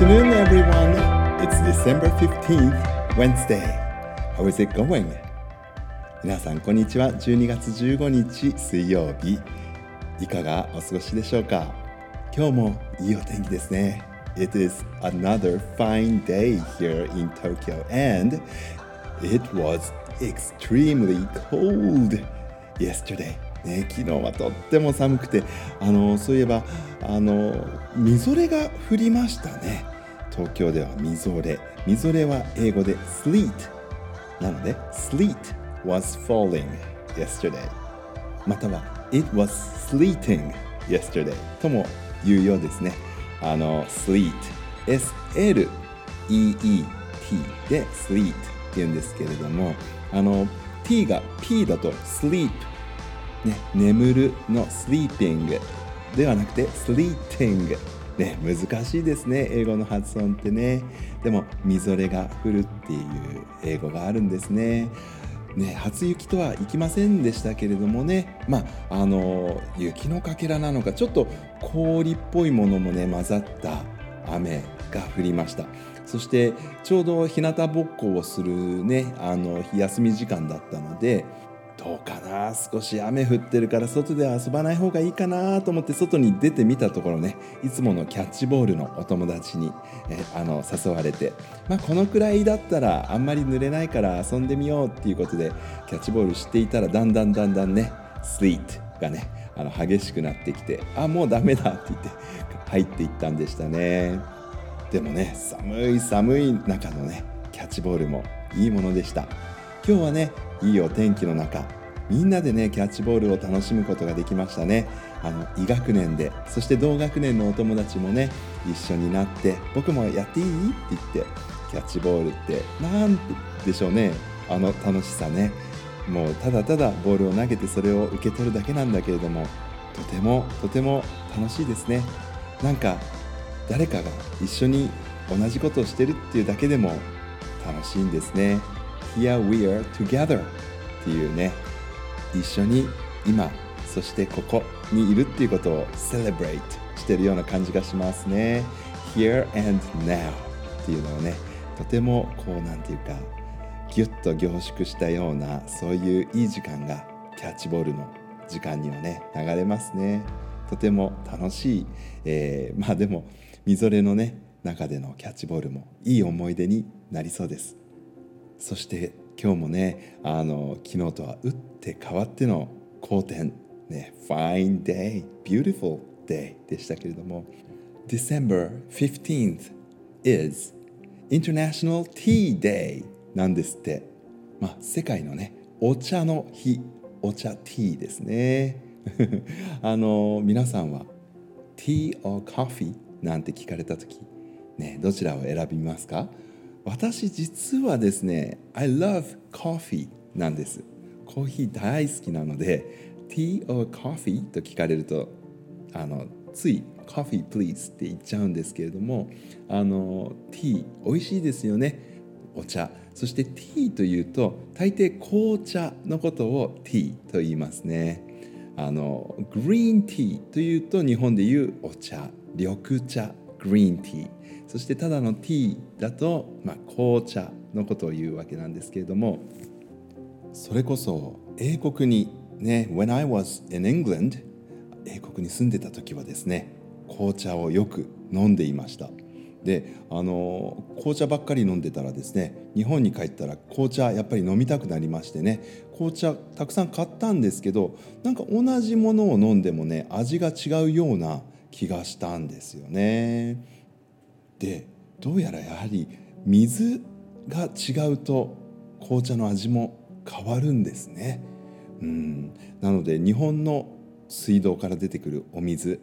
afternoon, everyone. It's December 15th, Wednesday. How is it going? 皆さん、こんにちは。12月15日水曜日。いかがお過ごしでしょうか今日もいいお天気ですね。It is another fine day here in Tokyo and it was extremely cold yesterday. ね、昨日はとっても寒くてあのそういえばあのみぞれが降りましたね。東京ではみぞれ。みぞれは英語で sleet なので sleet was falling yesterday または it was sleeting yesterday とも言うようですね。あの sleet S-L-E-E-T で sleet っていうんですけれどもあの T が P だと sleep ね、眠るの sleeping ではなくて sleeting ね、難しいですね英語の発音ってね。でもみぞれが降るっていう英語があるんですね。ね初雪とはいきませんでしたけれどもね。まああの雪のかけらなのかちょっと氷っぽいものもね混ざった雨が降りました。そしてちょうど日向ぼっこをするねあの休み時間だったのでどうかな？少し雨降ってるから外で遊ばない方がいいかなと思って外に出てみたところね。いつものキャッチボールのお友達にえあの誘われて、まあ、このくらいだったらあんまり濡れないから遊んでみようっていうことでキャッチボールしていたらだんだんだんだんねスイートがねあの激しくなってきてあもうダメだって言って入っていったんでしたね。でもね寒い寒い中のねキャッチボールもいいものでした。今日はねいいお天気の中みんなでねキャッチボールを楽しむことができましたね。あの医学年でそして同学年のお友達もね一緒になって僕もやっていいって言ってキャッチボールってなんでしょうね。あの楽しさね。もうただただボールを投げてそれを受け取るだけなんだけれどもとてもとても楽しいですね。なんか誰かが一緒に同じことをしてるっていうだけでも楽しいんですね。Here we are together っていうね。一緒に今そしてここにいるっていうことを celebrate してるような感じがしますね。Here and now っていうのをねとてもこうなんていうかギュッと凝縮したようなそういういい時間がキャッチボールの時間にはね流れますね。とても楽しい、えー、まあでもみぞれのね中でのキャッチボールもいい思い出になりそうです。そして今日もねあの昨日とは打って変わっての好天ね Fine day beautiful day でしたけれども December 15th is International Tea Day なんですって。まあ世界のねお茶の日お茶ティーですね。あの皆さんは Tea or Coffee なんて聞かれた時ねどちらを選びますか？私実はですね I love coffee なんです。コーヒー大好きなので Tea or coffee と聞かれるとあのつい Coffee please って言っちゃうんですけれどもあの Tea 美味しいですよね。お茶。そして Tea というと大抵紅茶のことを Tea と言いますね。あのグリーンティーというと日本でいうお茶。緑茶。グリーンティーそしてただのティーだと、まあ、紅茶のことを言うわけなんですけれどもそれこそ英国にね When I was in England 英国に住んでた時はですね紅茶をよく飲んでいましたであの紅茶ばっかり飲んでたらですね日本に帰ったら紅茶やっぱり飲みたくなりましてね紅茶たくさん買ったんですけどなんか同じものを飲んでもね味が違うような気がしたんですよね。でどうやらやはり水が違うと紅茶の味も変わるんですね。うんなので日本の水道から出てくるお水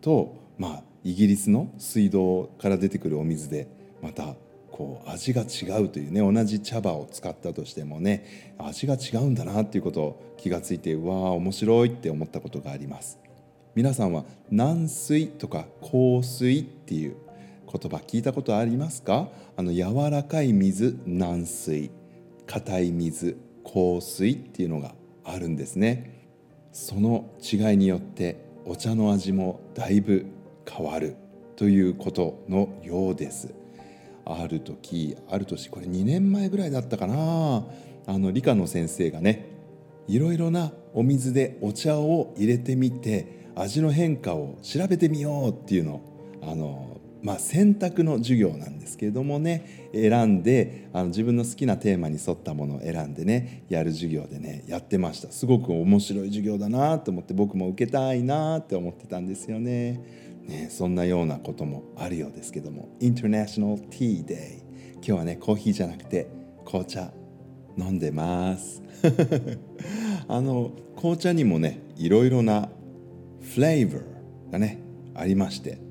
と、まあ、イギリスの水道から出てくるお水でまたこう味が違うというね同じ茶葉を使ったとしてもね味が違うんだなっていうことを気がついてうわあ面白いって思ったことがあります皆さんは軟水とか硬水っていう言葉聞いたことありますか？あの柔らかい水軟水硬い水硬水っていうのがあるんですね。その違いによってお茶の味もだいぶ変わるということのようです。ある時ある年これ2年前ぐらいだったかな。あの理科の先生がねいろいろなお水でお茶を入れてみて味の変化を調べてみようっていうのをあのまあ、選択の授業なんですけれどもね選んであの自分の好きなテーマに沿ったものを選んでねやる授業でねやってました。すごく面白い授業だなと思って僕も受けたいなって思ってたんですよね。ねそんなようなこともあるようですけども。International Tea Day 今日はねコーヒーじゃなくて紅茶飲んでます。あの紅茶にもねいろいろなフレーバーがねありまして。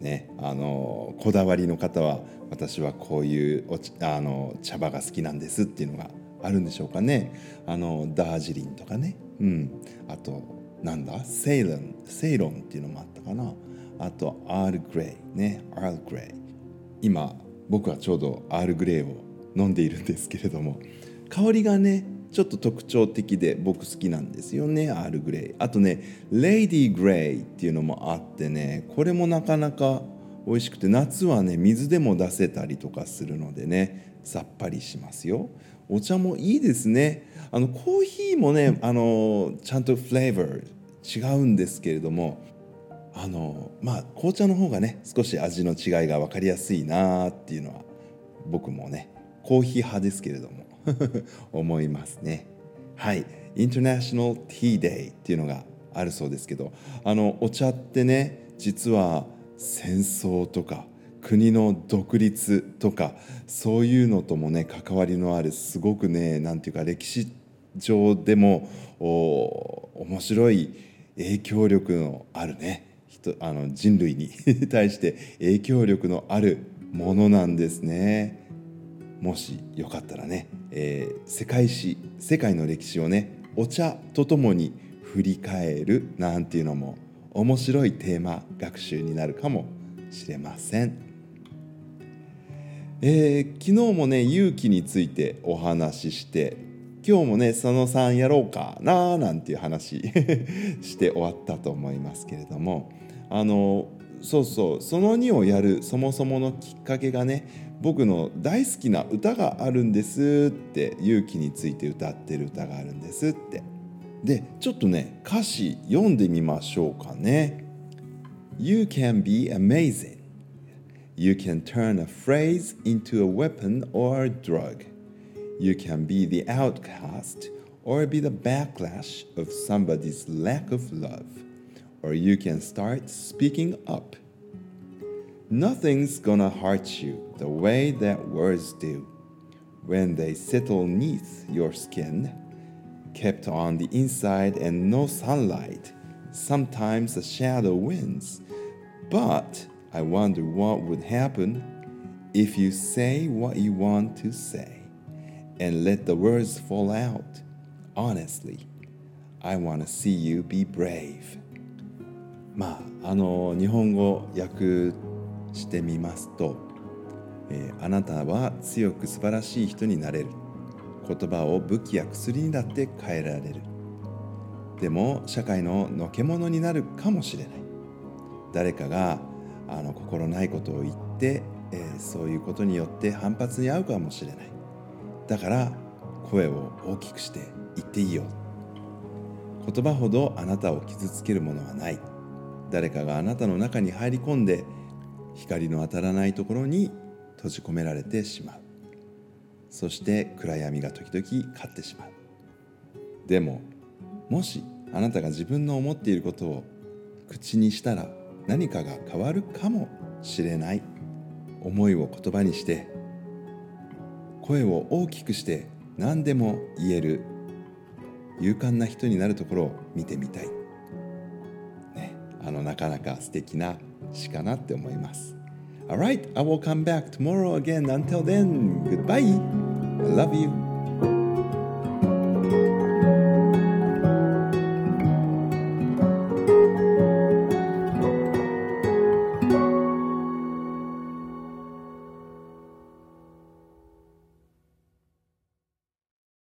ね、あのこだわりの方は私はこういうおあの茶葉が好きなんですっていうのがあるんでしょうかね。あのダージリンとかね、うん、あとなんだ？セイロンセイロンっていうのもあったかな。あとアールグレイね。アールグレイ。今僕はちょうどアールグレイを飲んでいるんですけれども香りがねちょっと特徴的で僕好きなんですよね。アールグレイあとねレイディーグレイっていうのもあってねこれもなかなか美味しくて夏はね水でも出せたりとかするのでねさっぱりしますよ。お茶もいいですね。あのコーヒーもねあのちゃんとフレーバー違うんですけれどもあのまあ紅茶の方がね少し味の違いが分かりやすいなっていうのは僕もねコーヒー派ですけれども。思いますね。はい、インターナショナルティーデイっていうのがあるそうですけどあのお茶ってね実は戦争とか国の独立とかそういうのともね関わりのあるすごくねなんていうか歴史上でも面白い影響力のあるね人あの人類に 対して影響力のあるものなんですね。もしよかったらねえー、世界史世界の歴史をねお茶とともに振り返るなんていうのも面白いテーマ学習になるかもしれません、えー、昨日もね勇気についてお話しして今日もね佐野さんやろうかななんていう話 して終わったと思いますけれどもあのそうそうその2をやるそもそものきっかけがね僕の大好きな歌があるんですって勇気について歌ってる歌があるんですってでちょっとね歌詞読んでみましょうかね You can be amazing You can turn a phrase into a weapon or a drug You can be the outcast or be the backlash of somebody's lack of love or you can start speaking up Nothing's gonna hurt you the way that words do when they settle neath your skin, kept on the inside and no sunlight. Sometimes a shadow wins. But I wonder what would happen if you say what you want to say and let the words fall out. Honestly, I want to see you be brave. まあ、あの日本語訳してみますと、 えー、あなたは強く素晴らしい人になれる。言葉を武器や薬にだって変えられる。でも社会ののけ者になるかもしれない。誰かがあの心ないことを言って、えー、そういうことによって反発に遭うかもしれない。だから声を大きくして言っていいよ。言葉ほどあなたを傷つけるものはない。誰かがあなたの中に入り込んで光の当たらないところに閉じ込められてしまう。そして暗闇が時々勝ってしまう。でももしあなたが自分の思っていることを口にしたら何かが変わるかもしれない。思いを言葉にして声を大きくして何でも言える。勇敢な人になるところを見てみたい、ね、あのなかなか素敵な詩かなって思います。Alright, I will come back tomorrow again. Until then, goodbye. I love you.